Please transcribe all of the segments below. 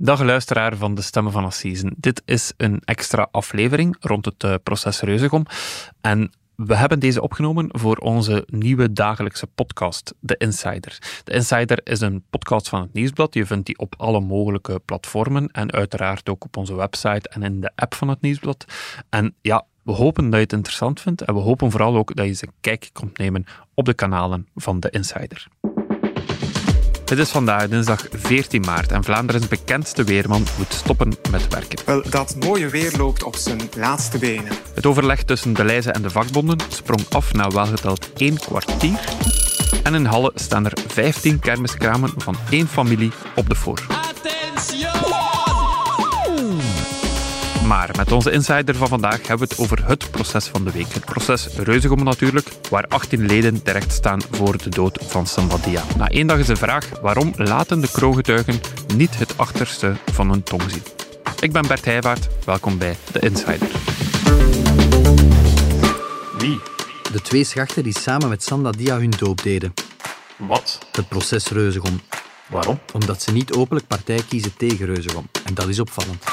Dag luisteraar van de Stemmen van Assisen. Dit is een extra aflevering rond het uh, proces Reuzegom. En we hebben deze opgenomen voor onze nieuwe dagelijkse podcast, The Insider. The Insider is een podcast van het Nieuwsblad. Je vindt die op alle mogelijke platformen en uiteraard ook op onze website en in de app van het Nieuwsblad. En ja, we hopen dat je het interessant vindt en we hopen vooral ook dat je eens een kijkje komt nemen op de kanalen van The Insider. Het is vandaag dinsdag 14 maart en Vlaanderen's bekendste weerman moet stoppen met werken. Wel, dat mooie weer loopt op zijn laatste benen. Het overleg tussen de Leize en de vakbonden sprong af na welgeteld één kwartier. En in Halle staan er 15 kermiskramen van één familie op de voor. Maar met onze insider van vandaag hebben we het over het proces van de week. Het proces Reuzegom natuurlijk, waar 18 leden terecht staan voor de dood van Sambadia. Na één dag is de vraag waarom laten de kroongetuigen niet het achterste van hun tong zien. Ik ben Bert Heijvaart, welkom bij de Insider. Wie? De twee schachten die samen met Sandadia hun doop deden. Wat? Het proces Reuzegom. Waarom? Omdat ze niet openlijk partij kiezen tegen Reuzegom. En dat is opvallend.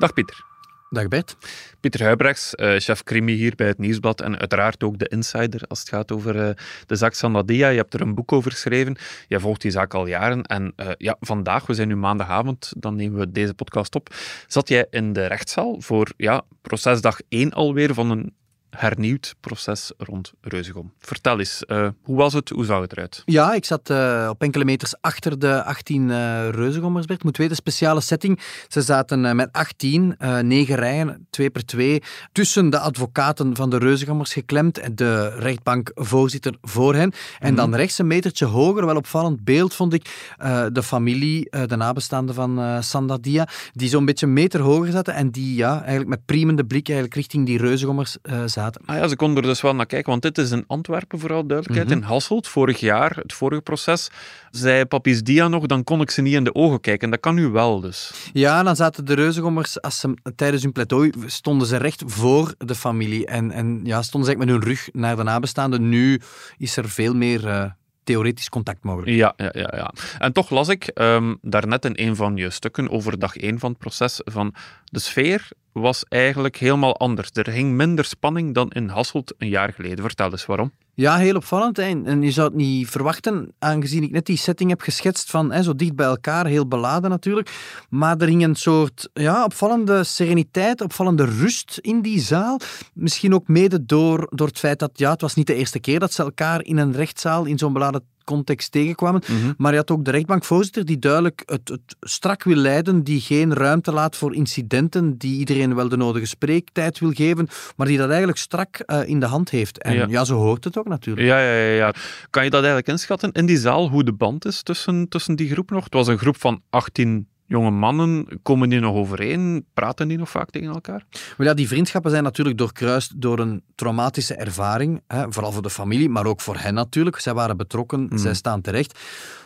Dag Pieter. Dag Bert. Pieter Huibrechts, uh, chef crimi hier bij het Nieuwsblad en uiteraard ook de insider als het gaat over uh, de zaak Sandadia. Je hebt er een boek over geschreven. Jij volgt die zaak al jaren. En uh, ja, vandaag, we zijn nu maandagavond, dan nemen we deze podcast op, zat jij in de rechtszaal voor ja, procesdag 1 alweer van een hernieuwd proces rond Reuzegom. Vertel eens, uh, hoe was het? Hoe zag het eruit? Ja, ik zat uh, op enkele meters achter de 18 uh, Reuzegommers. Bert. Moet weten, speciale setting. Ze zaten met 18, negen rijen, twee per twee, tussen de advocaten van de Reuzegommers geklemd en de rechtbankvoorzitter voor hen. En dan mhm. rechts een metertje hoger, wel opvallend beeld vond ik, de familie, de nabestaanden van Sandadia, die zo'n beetje een meter hoger zaten en die ja, eigenlijk met priemende blik eigenlijk richting die Reuzegommers zaten. Ah ja, ze konden er dus wel naar kijken, want dit is in Antwerpen vooral duidelijkheid. Mhm. In Hasselt, vorig jaar, het vorige proces, zei Papis Dia nog, dan kon ik ze niet in de ogen kijken. En dat kan nu wel dus. Ja, dan zaten de reuzengommers, als ze, tijdens hun pleidooi, stonden ze recht voor de familie. En, en ja, stonden ze met hun rug naar de nabestaanden. Nu is er veel meer... Uh, theoretisch contact mogelijk. Ja, ja, ja, ja. En toch las ik um, daarnet in een van je stukken over dag één van het proces van de sfeer was eigenlijk helemaal anders. Er hing minder spanning dan in Hasselt een jaar geleden. Vertel eens waarom. Ja, heel opvallend. En je zou het niet verwachten, aangezien ik net die setting heb geschetst van hè, zo dicht bij elkaar, heel beladen natuurlijk. Maar er hing een soort ja, opvallende sereniteit, opvallende rust in die zaal. Misschien ook mede door, door het feit dat ja, het was niet de eerste keer dat ze elkaar in een rechtszaal in zo'n beladen context tegenkwamen. Mhm. Maar je had ook de rechtbankvoorzitter die duidelijk het, het, strak wil leiden, die geen ruimte laat voor incidenten, die iedereen wel de nodige spreektijd wil geven, maar die dat eigenlijk strak uh, in de hand heeft. En ja. ja. zo hoort het ook natuurlijk. Ja, ja, ja, ja. Kan je dat eigenlijk inschatten in die zaal, hoe de band is tussen, tussen die groep nog? Het was een groep van 18 jonge mannen, komen die nog overeen? Praten die nog vaak tegen elkaar? Wel ja, die vriendschappen zijn natuurlijk doorkruist door een traumatische ervaring. Hè, vooral voor de familie, maar ook voor hen natuurlijk. Zij waren betrokken, mm. zij staan terecht.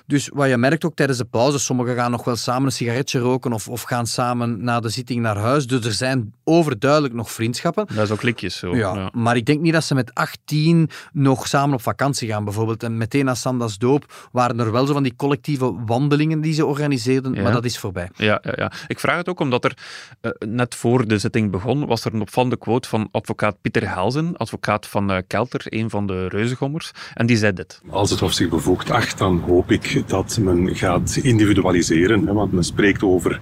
Dus wat je merkt ook tijdens de pauze, sommigen gaan nog wel samen een sigaretje roken of, of gaan samen na de zitting naar huis. Dus er zijn overduidelijk nog vriendschappen. Dat is ook klikjes zo. Ja, Maar ik denk niet dat ze met 18 nog samen op vakantie gaan bijvoorbeeld. En meteen na Sanda's doop waren er wel zo van die collectieve wandelingen die ze organiseerden, maar dat is voorbij. Ja, ja, ja. Ik vraag het ook omdat er uh, net voor de zitting begon, was er een opvallende quote van advocaat Pieter Helzen, advocaat van uh, Kelter, een van de reuzengommers. En die zei dit. Als het Hof zich bevoegd acht, dan hoop ik dat men gaat individualiseren. Hè, want men spreekt over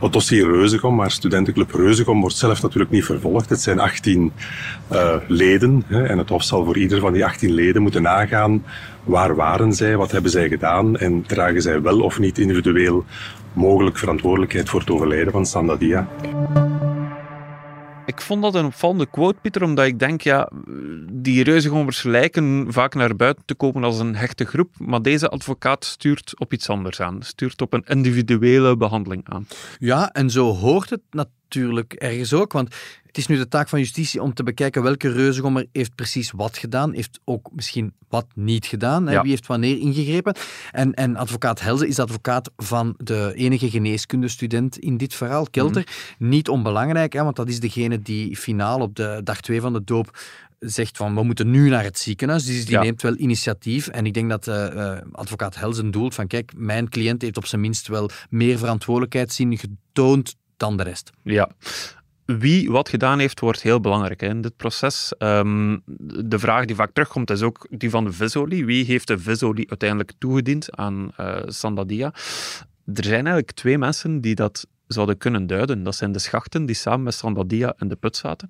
het dossier Reuzegom, maar studentenclub Reuzegom wordt zelf natuurlijk niet vervolgd. Het zijn 18 uh, leden hè, en het Hof zal voor ieder van die 18 leden moeten nagaan waar waren zij, wat hebben zij gedaan en dragen zij wel of niet individueel mogelijk verantwoordelijkheid voor het overlijden van Sandadia. Ik vond dat een opvallende quote, Pieter, omdat ik denk, ja, die reuzengommers lijken vaak naar buiten te komen als een hechte groep, maar deze advocaat stuurt op iets anders aan, stuurt op een individuele behandeling aan. Ja, en zo hoort het natuurlijk ergens ook, want het is nu de taak van justitie om te bekijken welke reuzegommer heeft precies wat gedaan, heeft ook misschien wat niet gedaan, wie heeft wanneer ingegrepen. En, en advocaat Helze is advocaat van de enige geneeskundestudent in dit verhaal, Kelter. Mhm. Niet onbelangrijk, hè, want dat is degene die finaal op de dag twee van de doop zegt van we moeten nu naar het ziekenhuis. Dus die Ja. neemt wel initiatief. En ik denk dat eh, advocaat Helsen doelt van kijk, mijn cliënt heeft op zijn minst wel meer verantwoordelijkheidszin getoond de rest. Ja. Wie wat gedaan heeft, wordt heel belangrijk in dit proces. Ehm, de vraag die vaak terugkomt is ook die van de visolie. Wie heeft de visolie uiteindelijk toegediend aan eh Sandadia? Er zijn eigenlijk twee mensen die dat zouden kunnen duiden. Dat zijn de schachten die samen met Sandadia in de put zaten.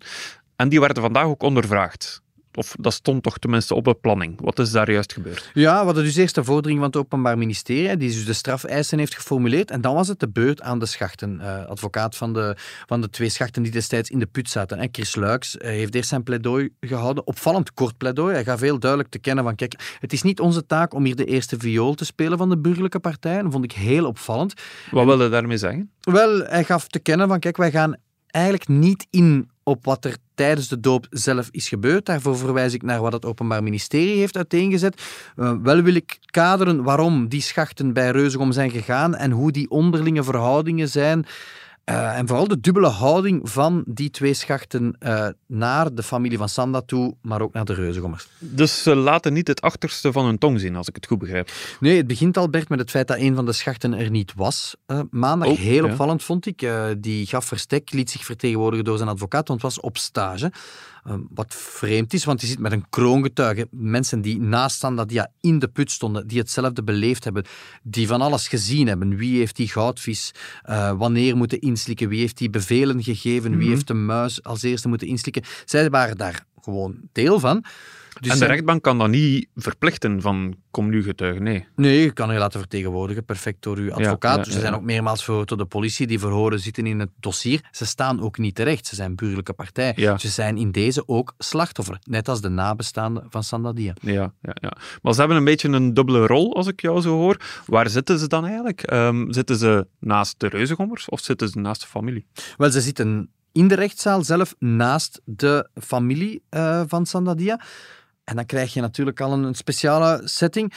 En die werden vandaag ook ondervraagd. Of dat stond toch tenminste op de planning. Wat is daar juist gebeurd? Ja, we hadden dus eerst de vordering van het Openbaar Ministerie, die dus de strafeisen heeft geformuleerd. En dan was het de beurt aan de schachten. Eh, advocaat van de, van de twee schachten die destijds in de put zaten. En Chris Luiks eh, heeft eerst zijn pleidooi gehouden. Opvallend kort pleidooi. Hij gaf heel duidelijk te kennen van, kijk, het is niet onze taak om hier de eerste viool te spelen van de burgerlijke partij. Dat vond ik heel opvallend. Wat wil je daarmee zeggen? Wel, hij gaf te kennen van, kijk, wij gaan eigenlijk niet in op wat er tijdens de doop zelf is gebeurd. Daarvoor verwijs ik naar wat het Openbaar Ministerie heeft uiteengezet. Uh, wel wil ik kaderen waarom die schachten bij Reuzegom zijn gegaan en hoe die onderlinge verhoudingen zijn. Uh, en vooral de dubbele houding van die twee schachten uh, naar de familie van Sanda toe, maar ook naar de Reuzegommers. Dus ze laten niet het achterste van hun tong zien, als ik het goed begrijp. Nee, het begint al, Bert, met het feit dat een van de schachten er niet was. Uh, maandag, Oh, heel ja. opvallend vond ik. die gaf verstek, liet zich vertegenwoordigen door zijn advocaat, want was op stage. Wat vreemd is, want hij zit met een kroongetuige. Mensen die naast Sandadia in de put stonden, die hetzelfde beleefd hebben, die van alles gezien hebben. Wie heeft die goudvis wanneer moeten inslikken? Wie heeft die bevelen gegeven? Wie Mhm. heeft de muis als eerste moeten inslikken? Zij waren daar gewoon deel van. Dus en de zij- rechtbank kan dat niet verplichten van kom nu getuigen. Nee. Nee, je kan je laten vertegenwoordigen, perfect door uw advocaat. ja, dus ja, ze zijn ook meermaals verhoord door de politie. Die verhoren zitten in het dossier. Ze staan ook niet terecht. Ze zijn burgerlijke partij. Ze zijn in deze ook slachtoffer. Net als de nabestaanden van Sandadia. Ja, ja, ja. Maar ze hebben een beetje een dubbele rol, als ik jou zo hoor. Waar zitten ze dan eigenlijk? Ehm, zitten ze naast de reuzengommers of zitten ze naast de familie? Wel, ze zitten in de rechtszaal zelf naast de familie eh, van Sandadia. En dan krijg je natuurlijk al een, speciale setting.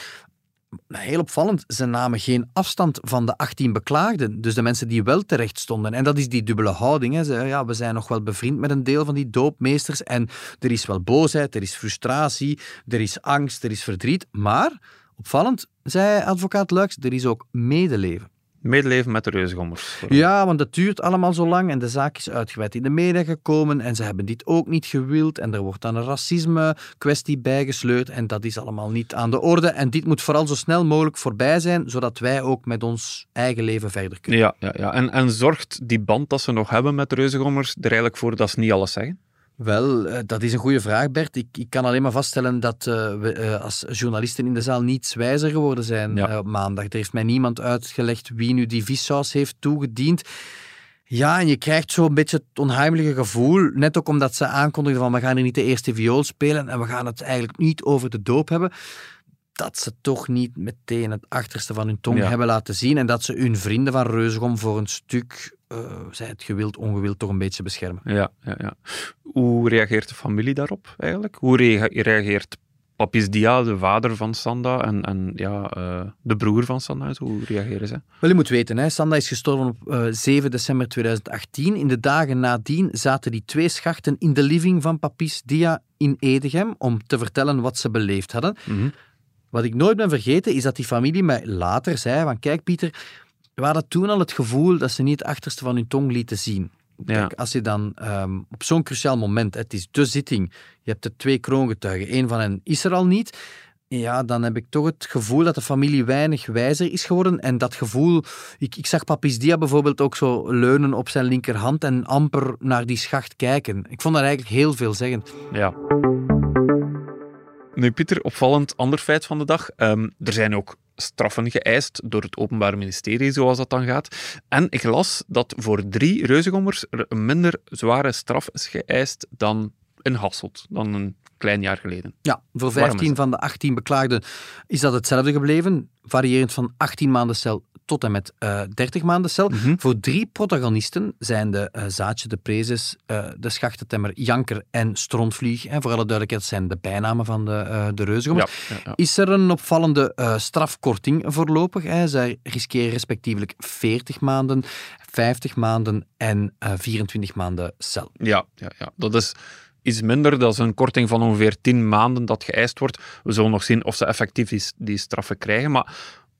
Heel opvallend, ze namen geen afstand van de 18 beklaagden. Dus de mensen die wel terecht stonden. En dat is die dubbele houding. Hè. Ze, ja, we zijn nog wel bevriend met een deel van die doopmeesters. En er is wel boosheid, er is frustratie, er is angst, er is verdriet. Maar, opvallend, zei advocaat Luiks, er is ook medeleven. Medeleven met de reuzengommers. Ja, want het duurt allemaal zo lang en de zaak is uitgebreid in de media gekomen en ze hebben dit ook niet gewild en er wordt dan een racisme-kwestie bijgesleurd en dat is allemaal niet aan de orde. En dit moet vooral zo snel mogelijk voorbij zijn, zodat wij ook met ons eigen leven verder kunnen. Ja, ja, ja. En, en zorgt die band dat ze nog hebben met de reuzengommers er eigenlijk voor dat ze niet alles zeggen? Wel, eh, dat is een goede vraag, Bert. Ik, ik kan alleen maar vaststellen dat eh, we eh, als journalisten in de zaal niets wijzer geworden zijn Ja. op maandag. Er heeft mij niemand uitgelegd wie nu die vissaus heeft toegediend. Ja, en je krijgt zo'n beetje het onheimelijke gevoel, net ook omdat ze aankondigden van we gaan hier niet de eerste viool spelen en we gaan het eigenlijk niet over de doop hebben, dat ze toch niet meteen het achterste van hun tong Ja. hebben laten zien en dat ze hun vrienden van Reuzegom voor een stuk, eh, zij het gewild, ongewild, toch een beetje beschermen. Ja, ja, ja. Hoe reageert de familie daarop eigenlijk? Hoe rea- reageert Papis Dia, de vader van Sanda, en, en ja, eh, de broer van Sanda? Hoe reageren ze? Wel, je moet weten, hè, Sanda is gestorven op eh, 7 december 2018. In de dagen nadien zaten die twee schachten in de living van Papis Dia in Edegem om te vertellen wat ze beleefd hadden. Mhm. Wat ik nooit ben vergeten, is dat die familie mij later zei van kijk Pieter, we hadden toen al het gevoel dat ze niet het achterste van hun tong lieten zien. Kijk, als je dan ehm, op zo'n cruciaal moment, het is de zitting, je hebt er twee kroongetuigen, één van hen is er al niet, ja, dan heb ik toch het gevoel dat de familie weinig wijzer is geworden. En dat gevoel, ik, ik zag Papis Dia bijvoorbeeld ook zo leunen op zijn linkerhand en amper naar die schacht kijken. Ik vond dat eigenlijk heel veelzeggend. Ja. Nu, Pieter, opvallend ander feit van de dag. Ehm, er zijn ook straffen geëist door het Openbaar Ministerie, zoals dat dan gaat. En ik las dat voor drie reuzengommers er een minder zware straf is geëist dan in Hasselt, dan een klein jaar geleden. Ja, voor Waarom is 15 van de 18 beklaagden is dat hetzelfde gebleven, variërend van 18 maanden cel tot en met eh 30 maanden cel. Mhm. Voor drie protagonisten zijn de eh, Zaatje, de Prezes, eh, de Schachtentemmer, Janker en Strontvlieg, en voor alle duidelijkheid zijn de bijnamen van de, eh de Reuzengommers, Ja, ja, ja. is er een opvallende eh, strafkorting voorlopig. Hè. Zij riskeren respectievelijk 40 maanden, 50 maanden en eh 24 maanden cel. Ja, ja, ja, dat is iets minder. Dat is een korting van ongeveer 10 maanden dat geëist wordt. We zullen nog zien of ze effectief die, die straffen krijgen. Maar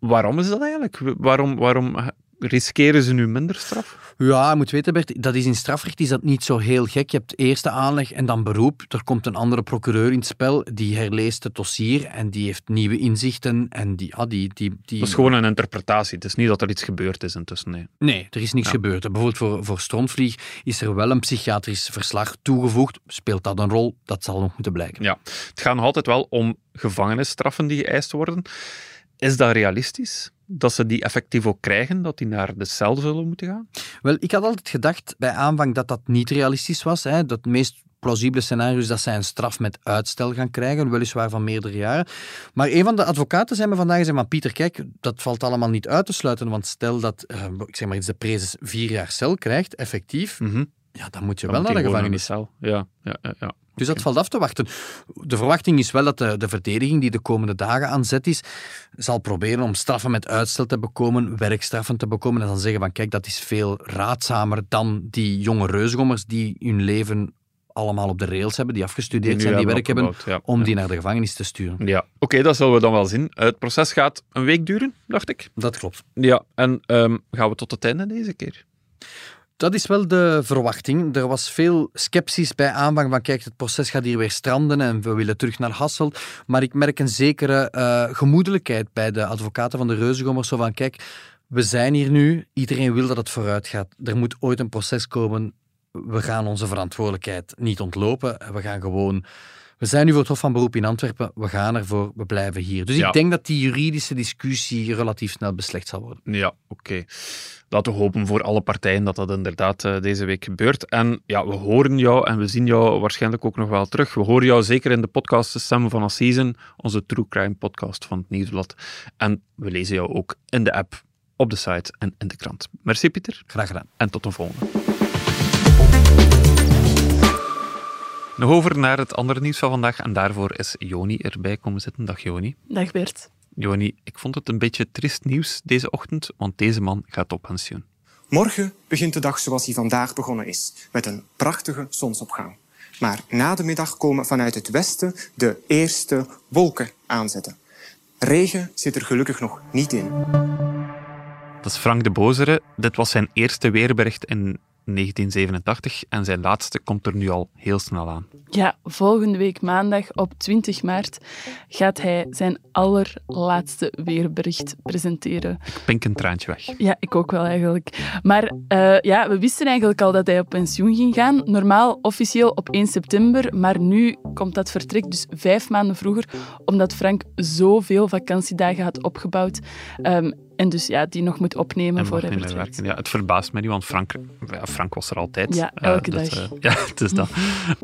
waarom is dat eigenlijk? Waarom, waarom riskeren ze nu minder straf? Ja, je moet weten, Bert, dat is in strafrecht is dat niet zo heel gek. Je hebt eerste aanleg en dan beroep. Er komt een andere procureur in het spel, die herleest het dossier en die heeft nieuwe inzichten. En die, ah, die, die, die... Dat is gewoon een interpretatie. Het is niet dat er iets gebeurd is intussen. Nee, nee er is niks gebeurd. Bijvoorbeeld voor, voor Strontvlieg is er wel een psychiatrisch verslag toegevoegd. Speelt dat een rol? Dat zal nog moeten blijken. Ja, het gaat nog altijd wel om gevangenisstraffen die geëist worden. Is dat realistisch? Dat ze die effectief ook krijgen, dat die naar de cel zullen moeten gaan? Wel, ik had altijd gedacht bij aanvang dat dat niet realistisch was. Hè. Dat het meest plausibele scenario is dat zij een straf met uitstel gaan krijgen, weliswaar van meerdere jaren. Maar een van de advocaten zei me vandaag gezegd, maar Pieter, kijk, dat valt allemaal niet uit te sluiten, want stel dat, uh, ik zeg maar iets, de prezes vier jaar cel krijgt, effectief, Mhm. Ja, dan moet je Dan wel moet naar de gevangenis. Ja, ja, ja. ja. Dus dat valt af te wachten. De verwachting is wel dat de, de verdediging die de komende dagen aan zet is, zal proberen om straffen met uitstel te bekomen, werkstraffen te bekomen en dan zeggen van kijk, dat is veel raadzamer dan die jonge reusgommers die hun leven allemaal op de rails hebben, die afgestudeerd zijn, die werk hebben, ja. om die naar de gevangenis te sturen. Ja, oké, dat zullen we dan wel zien. Het proces gaat een week duren, dacht ik. Dat klopt. Ja, en ehm, gaan we tot het einde deze keer? Dat is wel de verwachting. Er was veel sceptisch bij aanvang van kijk, het proces gaat hier weer stranden en we willen terug naar Hasselt. Maar ik merk een zekere eh, gemoedelijkheid bij de advocaten van de Reuzengommers. Zo van kijk, we zijn hier nu, iedereen wil dat het vooruit gaat. Er moet ooit een proces komen. We gaan onze verantwoordelijkheid niet ontlopen. We gaan gewoon... We zijn nu voor het Hof van Beroep in Antwerpen. We gaan ervoor, we blijven hier. Dus Ja. ik denk dat die juridische discussie relatief snel beslecht zal worden. Ja, oké. Laten we hopen voor alle partijen dat dat inderdaad eh, deze week gebeurt. En ja, we horen jou en we zien jou waarschijnlijk ook nog wel terug. We horen jou zeker in de podcast De Stem van Assisen, onze True Crime podcast van het Nieuwsblad. En we lezen jou ook in de app, op de site en in de krant. Merci Pieter Graag gedaan. en tot een volgende. Nog over naar het andere nieuws van vandaag en daarvoor is Joni erbij komen zitten. Dag Joni. Dag Bert. Joni, ik vond het een beetje trist nieuws deze ochtend, want deze man gaat op pensioen. Morgen begint de dag zoals die vandaag begonnen is, met een prachtige zonsopgang. Maar na de middag komen vanuit het westen de eerste wolken aanzetten. Regen zit er gelukkig nog niet in. Dat is Frank de Bozere. Dit was zijn eerste weerbericht in 1987 en zijn laatste komt er nu al heel snel aan. Ja, volgende week maandag op 20 maart gaat hij zijn allerlaatste weerbericht presenteren. Pink een traantje weg. Ja, ik ook wel eigenlijk. Maar eh, ja, we wisten eigenlijk al dat hij op pensioen ging gaan. Normaal officieel op 1 september, maar nu komt dat vertrek dus vijf maanden vroeger, omdat Frank zoveel vakantiedagen had opgebouwd. Ehm, en dus ja, die nog moet opnemen En voor vertrekt. werken. Ja, het verbaast mij niet, want Frank, ja, Frank was er altijd. Ja, Eh, elke dus, dag. eh, ja, het is dat.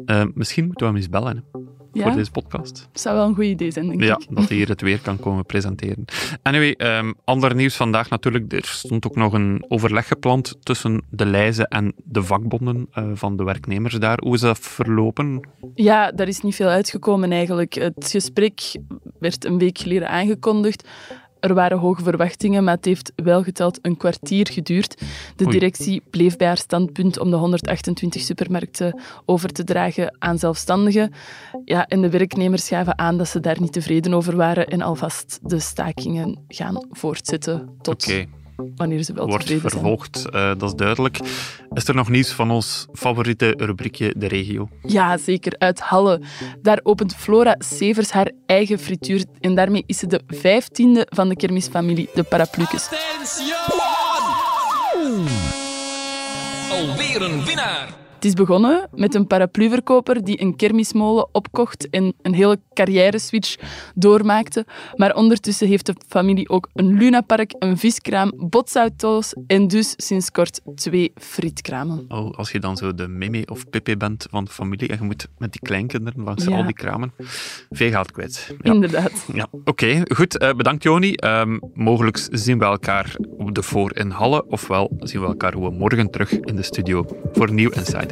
Eh, misschien moeten we hem eens bellen hè, Ja, voor deze podcast. zou wel een goed idee zijn, denk Ja, ik. dat hij hier het weer kan komen presenteren. Anyway, ehm, ander nieuws vandaag natuurlijk. Er stond ook nog een overleg gepland tussen de Leize en de vakbonden van de werknemers daar. Hoe is dat verlopen? Ja, daar is niet veel uitgekomen eigenlijk. Het gesprek werd een week geleden aangekondigd. Er waren hoge verwachtingen, maar het heeft wel geteld een kwartier geduurd. De directie bleef bij haar standpunt om de 128 supermarkten over te dragen aan zelfstandigen. Ja, en de werknemers gaven aan dat ze daar niet tevreden over waren en alvast de stakingen gaan voortzetten tot Oké, wanneer ze wel wordt tevreden zijn. vervolgd, eh, dat is duidelijk. Is er nog nieuws van ons favoriete rubriekje, de regio? Ja, zeker. Uit Halle. Daar opent Flora Severs haar eigen frituur. En daarmee is ze de vijftiende van de kermisfamilie, de Paraplucus. Alweer een winnaar. Het is begonnen met een parapluverkoper die een kermismolen opkocht en een hele carrière-switch doormaakte. Maar ondertussen heeft de familie ook een lunapark, een viskraam, botsauto's en dus sinds kort twee frietkramen. Oh, als je dan zo de Mimi of Pippi bent van de familie en je moet met die kleinkinderen langs Ja. al die kramen, veel geld kwijt. Ja. Inderdaad. Ja, oké. goed. eh, bedankt, Joni. Ehm mogelijk zien we elkaar op de voor in Halle, ofwel zien we elkaar gewoon morgen terug in de studio voor nieuw Insider.